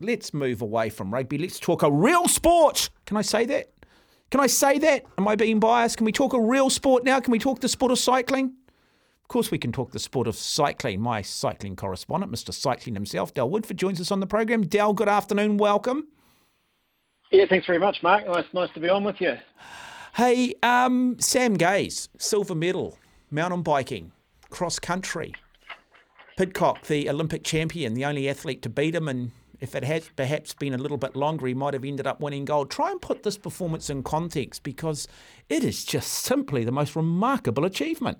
let's move away from rugby. Let's talk a real sport. Can I say that? Can I say that? Am I being biased? Can we talk a real sport now? Can we talk the sport of cycling? Of course, we can talk the sport of cycling. My cycling correspondent, Mr. Cycling himself, Del Woodford, joins us on the program. Dal, good afternoon. Welcome. Yeah, thanks very much, Mark. Nice, nice to be on with you. Hey, um, Sam Gaze, silver medal, mountain biking, cross country. Pidcock, the Olympic champion, the only athlete to beat him, and if it had perhaps been a little bit longer, he might have ended up winning gold. Try and put this performance in context because it is just simply the most remarkable achievement.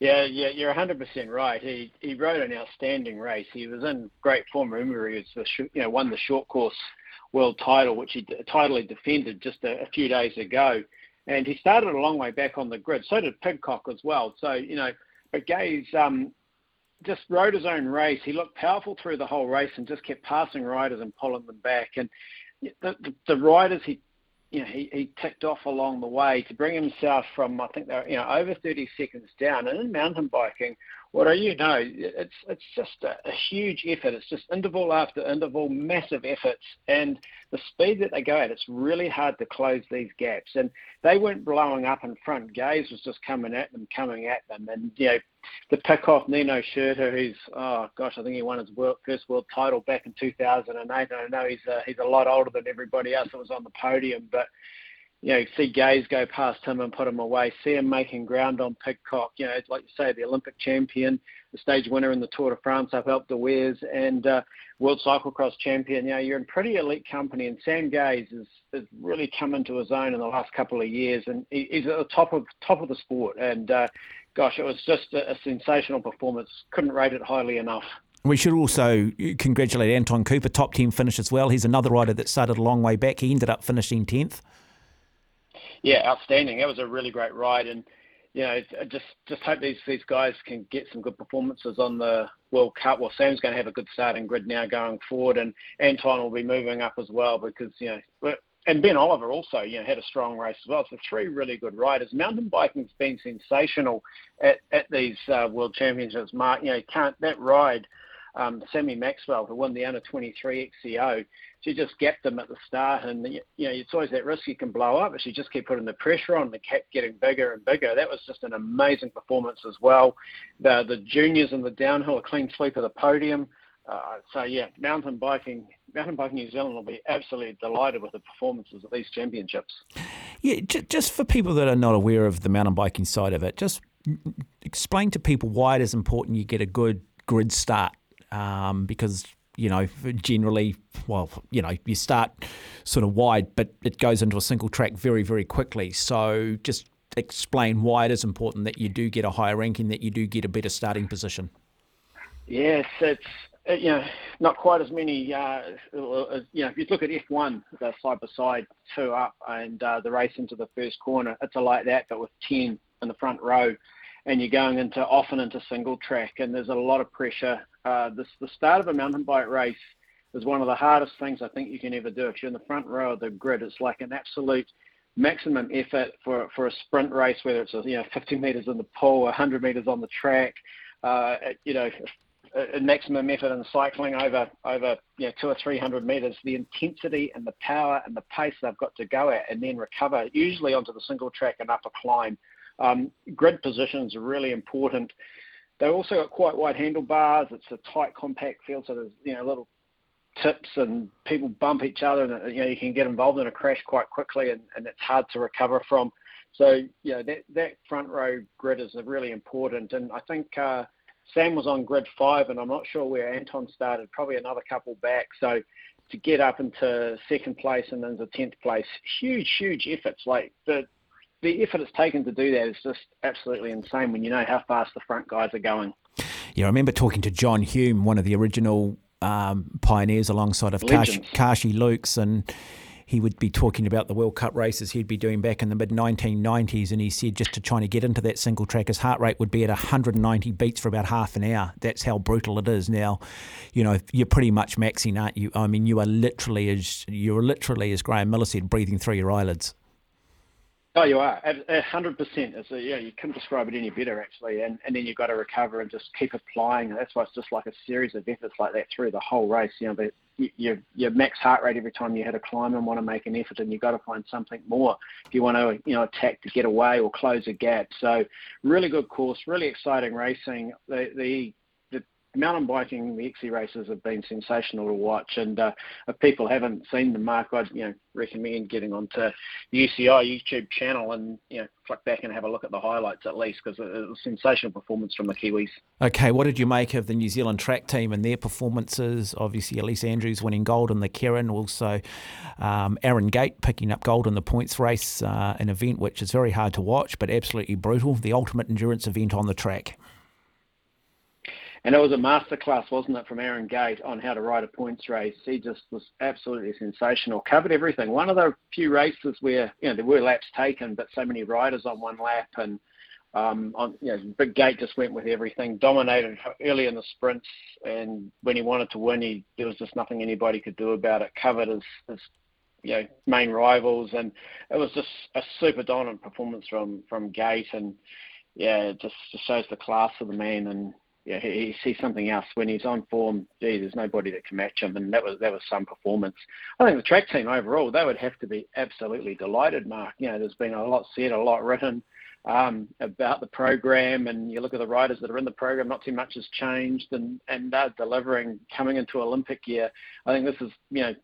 Yeah, yeah, you're 100% right. He he rode an outstanding race. He was in great form. Remember, he was the, you know won the short course world title, which he title he defended just a, a few days ago, and he started a long way back on the grid. So did Pidcock as well. So you know, but Gaze um, just rode his own race. He looked powerful through the whole race and just kept passing riders and pulling them back. And the, the, the riders he you know, he, he ticked off along the way to bring himself from I think they're you know over 30 seconds down. And in mountain biking, what do you know? It's it's just a, a, huge effort. It's just interval after interval, massive efforts, and the speed that they go at, it's really hard to close these gaps. And they weren't blowing up in front. Gaze was just coming at them, coming at them, and you know, the pick off Nino Schurter, who's oh gosh, I think he won his world, first world title back in 2008. And I know he's a, he's a lot older than everybody else that was on the podium, but you know, see Gaze go past him and put him away, see him making ground on Pidcock, you know, like you say, the Olympic champion, the stage winner in the Tour de France up Alpe d'Huez, and uh, World Cyclocross champion. You know, you're in pretty elite company, and Sam Gaze has, has really come into his own in the last couple of years, and he, he's at the top of top of the sport. And uh, gosh, it was just a, a sensational performance. Couldn't rate it highly enough. We should also congratulate Anton Cooper, top 10 finish as well. He's another rider that started a long way back. He ended up finishing 10th yeah, outstanding. That was a really great ride, and you know, just just hope these these guys can get some good performances on the World Cup. Well, Sam's going to have a good starting grid now going forward, and Anton will be moving up as well because you know. And Ben Oliver also, you know, had a strong race as well. So three really good riders. Mountain biking's been sensational at, at these uh, World Championships. Mark, you know, can't that ride um, Sammy Maxwell, who won the under 23 XCO, she just gapped them at the start, and you know it's always that risk you can blow up, but she just kept putting the pressure on. The kept getting bigger and bigger. That was just an amazing performance as well. The the juniors in the downhill, a clean sweep of the podium. Uh, so yeah, mountain biking, mountain biking New Zealand will be absolutely delighted with the performances at these championships. Yeah, just for people that are not aware of the mountain biking side of it, just explain to people why it is important you get a good grid start um, because you know, generally, well, you know, you start sort of wide, but it goes into a single track very, very quickly. So just explain why it is important that you do get a higher ranking, that you do get a better starting position. Yes, it's uh, you know not quite as many. Uh, you know, if you look at F1, they're side by side, two up, and uh, the race into the first corner, it's a like that, but with ten in the front row and you're going into often into single track, and there's a lot of pressure. Uh, this, the start of a mountain bike race is one of the hardest things I think you can ever do. If you're in the front row of the grid, it's like an absolute maximum effort for for a sprint race, whether it's you know 50 meters in the pool, 100 meters on the track, uh, you know. A, a maximum effort in cycling over over you know, two or three hundred meters, the intensity and the power and the pace they've got to go at, and then recover usually onto the single track and up a climb um, grid positions are really important. They've also got quite wide handlebars. It's a tight, compact field, so there's you know little tips and people bump each other, and you know you can get involved in a crash quite quickly, and, and it's hard to recover from. So you know that that front row grid is really important, and I think uh, Sam was on grid five, and I'm not sure where Anton started, probably another couple back. So to get up into second place and then to tenth place, huge, huge efforts. Like the the effort it's taken to do that is just absolutely insane when you know how fast the front guys are going. Yeah, I remember talking to John Hume, one of the original um, pioneers alongside of Kashi, Kashi Leuchs, and he would be talking about the World Cup races he'd be doing back in the mid 1990s, and he said just to try to get into that single track, his heart rate would be at 190 beats for about half an hour. That's how brutal it is. Now, you know, you're pretty much maxing, aren't you? I mean, you are literally as you're literally as Graeme Miller said, breathing through your eyelids. Oh, you are a hundred percent. It's a, yeah, you couldn't describe it any better actually. And and then you've got to recover and just keep applying. That's why it's just like a series of efforts like that through the whole race. You know, the your your max heart rate every time you hit a climb and want to make an effort, and you've got to find something more if you want to you know attack to get away or close a gap. So really good course, really exciting racing. The the mountain biking, the XC races have been sensational to watch. And uh, if people haven't seen them, Mark, I'd you know recommend getting onto the UCI YouTube channel and you know flick back and have a look at the highlights at least because it was a sensational performance from the Kiwis. Okay, what did you make of the New Zealand track team and their performances? Obviously, Ellesse Andrews winning gold in the Keirin, also um, Aaron Gate picking up gold in the points race, uh, an event which is very hard to watch but absolutely brutal. The ultimate endurance event on the track. And it was a masterclass, wasn't it, from Aaron Gate on how to ride a points race. He just was absolutely sensational. Covered everything. One of the few races where you know there were laps taken, but so many riders on one lap, and um, on you know Big Gate just went with everything. Dominated early in the sprints, and when he wanted to win, he there was just nothing anybody could do about it. Covered his, his you know main rivals, and it was just a super dominant performance from from Gate, and yeah, it just, just shows the class of the man and yeah, he, he sees something else when he's on form. Gee, there's nobody that can match him, and that was that was some performance. I think the track team overall, they would have to be absolutely delighted. Mark, you know, there's been a lot said, a lot written um, about the program, and you look at the riders that are in the program. Not too much has changed, and and they're delivering coming into Olympic year. I think this is you know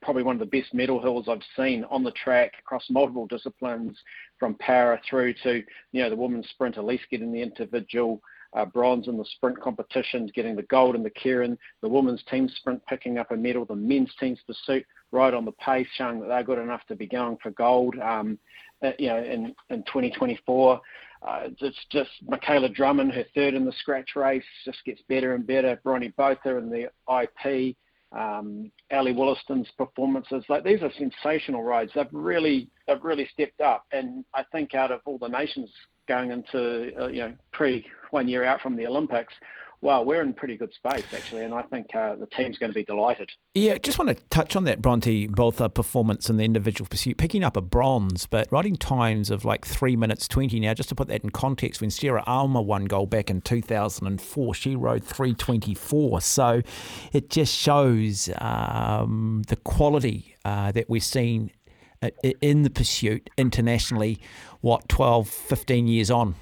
probably one of the best medal hills I've seen on the track across multiple disciplines, from para through to you know the women's sprint, at least getting the individual uh, bronze in the sprint competitions, getting the gold in the Keirin, the women's team sprint picking up a medal, the men's team's pursuit right on the pace, showing that they're good enough to be going for gold. Um, uh, you know, in in 2024. Uh, it's just Michaela Drummond, her third in the scratch race, just gets better and better. Bryony Botha in the IP, um, Ally Wollaston's performances. Like these are sensational rides. They've really they've really stepped up, and I think out of all the nations going into uh, you know pre one year out from the Olympics, well, we're in pretty good space actually, and I think uh, the team's going to be delighted. Yeah, just want to touch on that Bryony Botha performance and the individual pursuit, picking up a bronze, but riding times of like three minutes twenty. Now, just to put that in context, when Sarah Ulmer won gold back in two thousand and four, she rode three twenty four. So it just shows um, the quality uh, that we're seeing in the pursuit internationally, what, 12, 15 years on?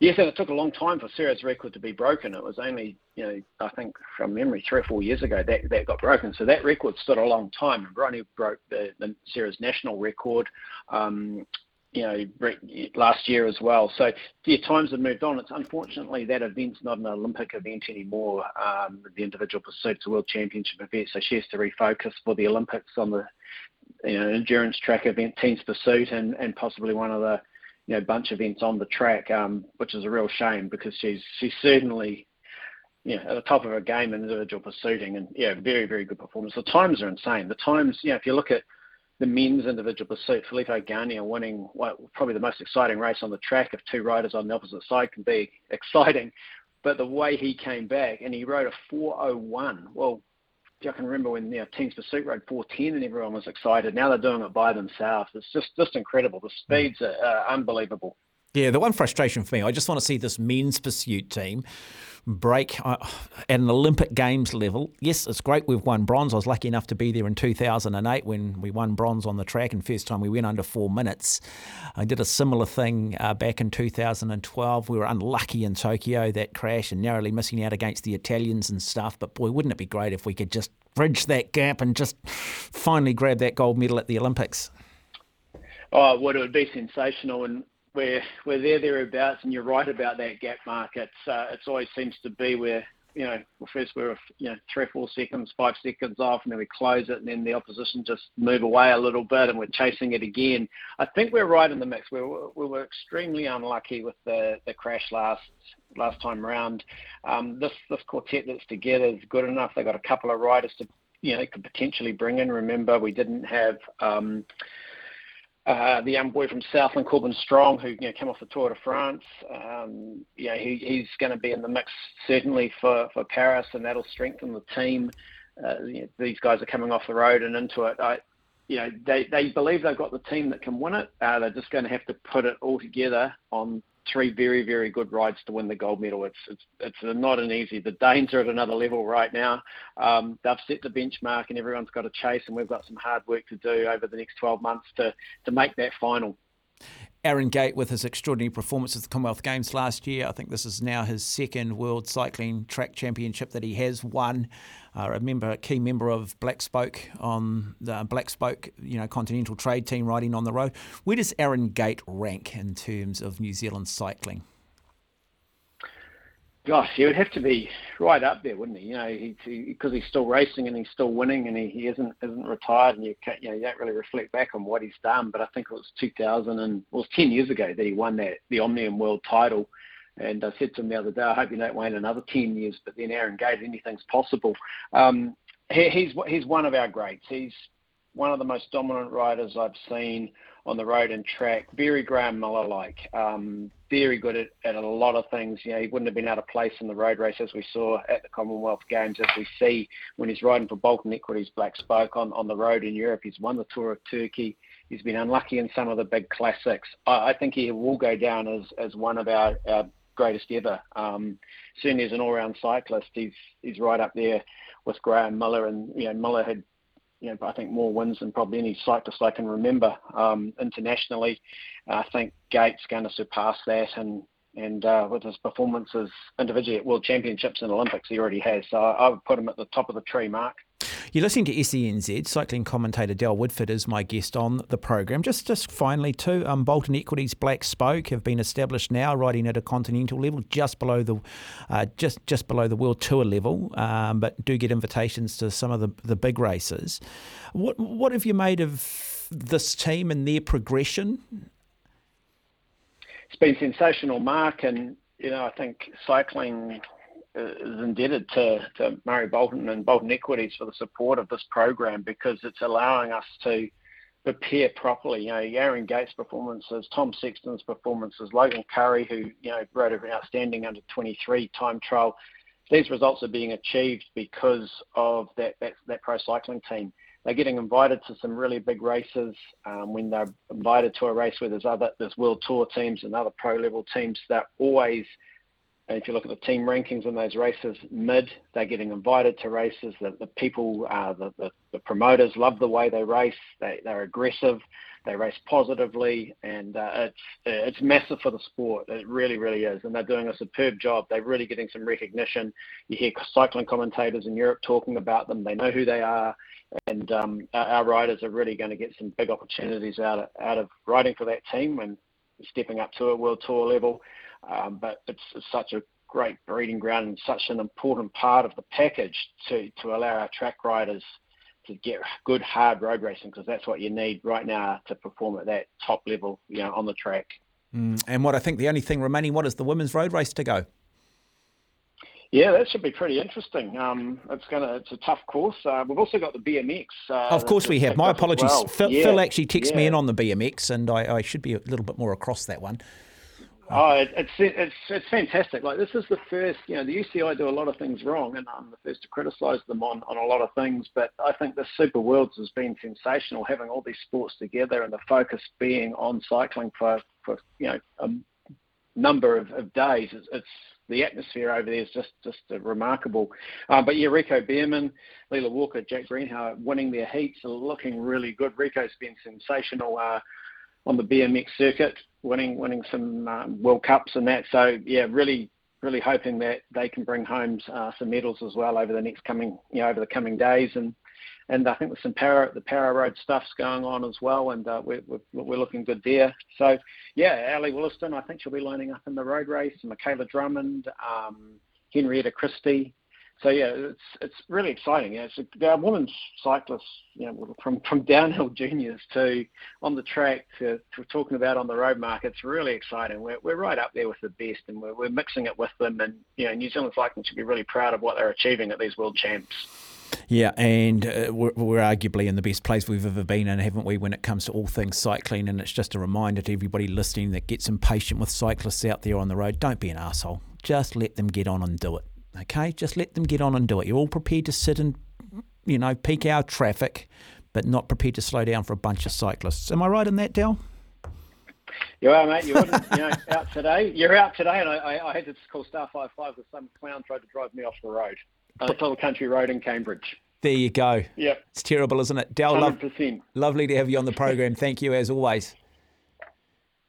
Yes, and it took a long time for Sarah's record to be broken. It was only, you know, I think from memory, three or four years ago that that got broken. So that record stood a long time. And Bryony broke the, the Sarah's national record, um, you know, last year as well. So yeah, times have moved on. It's unfortunately that event's not an Olympic event anymore. Um, the individual pursuit's a world championship event, so she has to refocus for the Olympics on the you know, endurance track event, teams pursuit, and, and possibly one of the you know bunch events on the track, um, which is a real shame because she's she's certainly you know, at the top of her game in individual pursuiting, and yeah, very very good performance. The times are insane. The times, you know, if you look at the men's individual pursuit, Filippo Ganna winning what, probably the most exciting race on the track. If two riders on the opposite side can be exciting, but the way he came back and he rode a 401. Well, I can remember when you know, Teams Pursuit rode 410 and everyone was excited. Now they're doing it by themselves. It's just just incredible. The speeds are unbelievable. Yeah, the one frustration for me, I just want to see this men's pursuit team break uh, at an Olympic Games level. Yes, it's great we've won bronze. I was lucky enough to be there in 2008 when we won bronze on the track, and first time we went under four minutes. I did a similar thing uh, back in 2012. We were unlucky in Tokyo that crash and narrowly missing out against the Italians and stuff. But boy, wouldn't it be great if we could just bridge that gap and just finally grab that gold medal at the Olympics? Oh, well, it would be sensational, and we're we're there thereabouts, and you're right about that gap market. Uh, it always seems to be where you know first we're you know three or four seconds, five seconds off, and then we close it, and then the opposition just move away a little bit, and we're chasing it again. I think we're right in the mix. We were, we were extremely unlucky with the the crash last last time round. Um, this this quartet that's together is good enough. They've got a couple of riders to you know could potentially bring in. Remember, we didn't have. Um, uh, the young boy from Southland, Corbin Strong, who you know, came off the Tour de France. Um, you know, he, he's going to be in the mix certainly for, for Paris, and that'll strengthen the team. Uh, you know, these guys are coming off the road and into it. I, you know, they, they believe they've got the team that can win it. Uh, they're just going to have to put it all together on three very, very good rides to win the gold medal. It's it's it's not an easy. The Danes are at another level right now. Um, they've set the benchmark, and everyone's got to chase, and we've got some hard work to do over the next 12 months to to make that final. Aaron Gate with his extraordinary performance at the Commonwealth Games last year. I think this is now his second World Cycling Track Championship that he has won. Uh, a member, a key member of Black Spoke on the Black Spoke, you know, Continental Trade Team riding on the road. Where does Aaron Gate rank in terms of New Zealand cycling? Gosh, he would have to be right up there, wouldn't he? You know, because he, he, he's still racing and he's still winning, and he, he isn't isn't retired, and you can't, you know, you don't really reflect back on what he's done. But I think it was 2000 and well, it was 10 years ago that he won that the Omnium World Title. And I said to him the other day, I hope you don't wait another 10 years. But then Aaron Gate, anything's possible. Um, he, he's he's one of our greats. He's one of the most dominant riders I've seen on the road and track. Very Graeme Miller like. Um, very good at, at a lot of things. You know, he wouldn't have been out of place in the road race as we saw at the Commonwealth Games, as we see when he's riding for Bolton Equities Black Spoke on, on the road in Europe. He's won the Tour of Turkey. He's been unlucky in some of the big classics. I, I think he will go down as, as one of our, our greatest ever. Um, certainly as an all-round cyclist, he's he's right up there with Graeme Miller, and you know Miller had you know, I think more wins than probably any cyclist I can remember um, internationally. I think Gates going to surpass that, and and uh, with his performances individually at World Championships and Olympics, he already has. So I would put him at the top of the tree mark. You're listening to SENZ. Cycling commentator Del Woodford is my guest on the program. Just, just finally, too, um, Bolton Equities Black Spoke have been established now, riding at a continental level, just below the, uh, just just below the World Tour level, um, but do get invitations to some of the the big races. What what have you made of this team and their progression? It's been sensational, Mark, and you know I think cycling is indebted to, to Murray Bolton and Bolton Equities for the support of this program because it's allowing us to prepare properly. You know, Aaron Gates' performances, Tom Sexton's performances, Logan Currie, who you know rode an outstanding under 23 time trial. These results are being achieved because of that that, that pro cycling team. They're getting invited to some really big races. Um, when they're invited to a race where there's other there's world tour teams and other pro level teams, they're always if you look at the team rankings in those races, mid, they're getting invited to races. The, the people, uh, the, the, the, promoters love the way they race. They, they're aggressive. They race positively, and uh, it's it's massive for the sport. It really, really is, and they're doing a superb job. They're really getting some recognition. You hear cycling commentators in Europe talking about them. They know who they are, and um, our, our riders are really going to get some big opportunities out of, out of riding for that team and stepping up to a world tour level. Um, but it's, it's such a great breeding ground and such an important part of the package to, to allow our track riders to get good hard road racing because that's what you need right now to perform at that top level, you know, on the track. Mm, and what I think the only thing remaining, what is the women's road race to go? Yeah, that should be pretty interesting. Um, it's gonna, it's a tough course. Uh, we've also got the BMX. Uh, of course, we have. My apologies. Well. Phil, yeah. Phil, actually texted yeah. me in on the BMX, and I, I should be a little bit more across that one. Oh, it, it's it's it's fantastic. Like this is the first, you know, the UCI do a lot of things wrong, and I'm the first to criticise them on, on a lot of things. But I think the Super Worlds has been sensational, having all these sports together, and the focus being on cycling for for you know a number of, of days. It's, it's the atmosphere over there is just just remarkable. Uh, but yeah, Rico Bearman, Leela Walker, Jack Greenhow winning their heats are looking really good. Rico's been sensational uh, on the BMX circuit winning winning some um, World Cups and that. So yeah, really really hoping that they can bring home uh, some medals as well over the next coming you know over the coming days and and I think there's some power the power road stuff's going on as well and uh, we're, we're, we're looking good there. So yeah, Ally Wollaston I think she'll be lining up in the road race. Michaela Drummond, um, Henrietta Christie so yeah, it's it's really exciting. Yeah, it's our women's cyclists, you know, from from downhill juniors to on the track to, to talking about on the road mark. It's really exciting. We're we're right up there with the best, and we're we're mixing it with them. And you know, New Zealand cycling should be really proud of what they're achieving at these world champs. Yeah, and uh, we're, we're, arguably in the best place we've ever been in, haven't we, when it comes to all things cycling? And it's just a reminder to everybody listening that gets impatient with cyclists out there on the road. Don't be an asshole. Just let them get on and do it. Okay, just let them get on and do it. You're all prepared to sit and, you know, peak hour traffic, but not prepared to slow down for a bunch of cyclists. Am I right in that, Del? You are, mate. You wouldn't, you know, out today. You're out today, and I, I, I had to call Star Five Five because some clown tried to drive me off the road. A country road in Cambridge. There you go. Yeah. It's terrible, isn't it? Del, love, lovely to have you on the program. Thank you as always.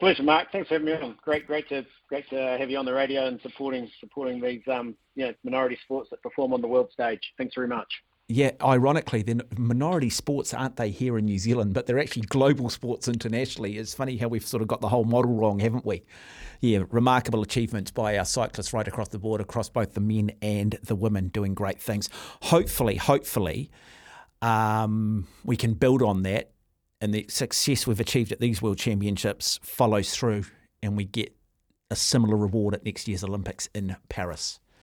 Pleasure, Mark. Thanks for having me on. Great, great to great to have you on the radio and supporting supporting these um, you know, minority sports that perform on the world stage. Thanks very much. Yeah, ironically, they're minority sports, aren't they, here in New Zealand? But they're actually global sports internationally. It's funny how we've sort of got the whole model wrong, haven't we? Yeah, remarkable achievements by our cyclists right across the board, across both the men and the women, doing great things. Hopefully, hopefully, um, we can build on that and the success we've achieved at these World Championships follows through and we get a similar reward at next year's Olympics in Paris.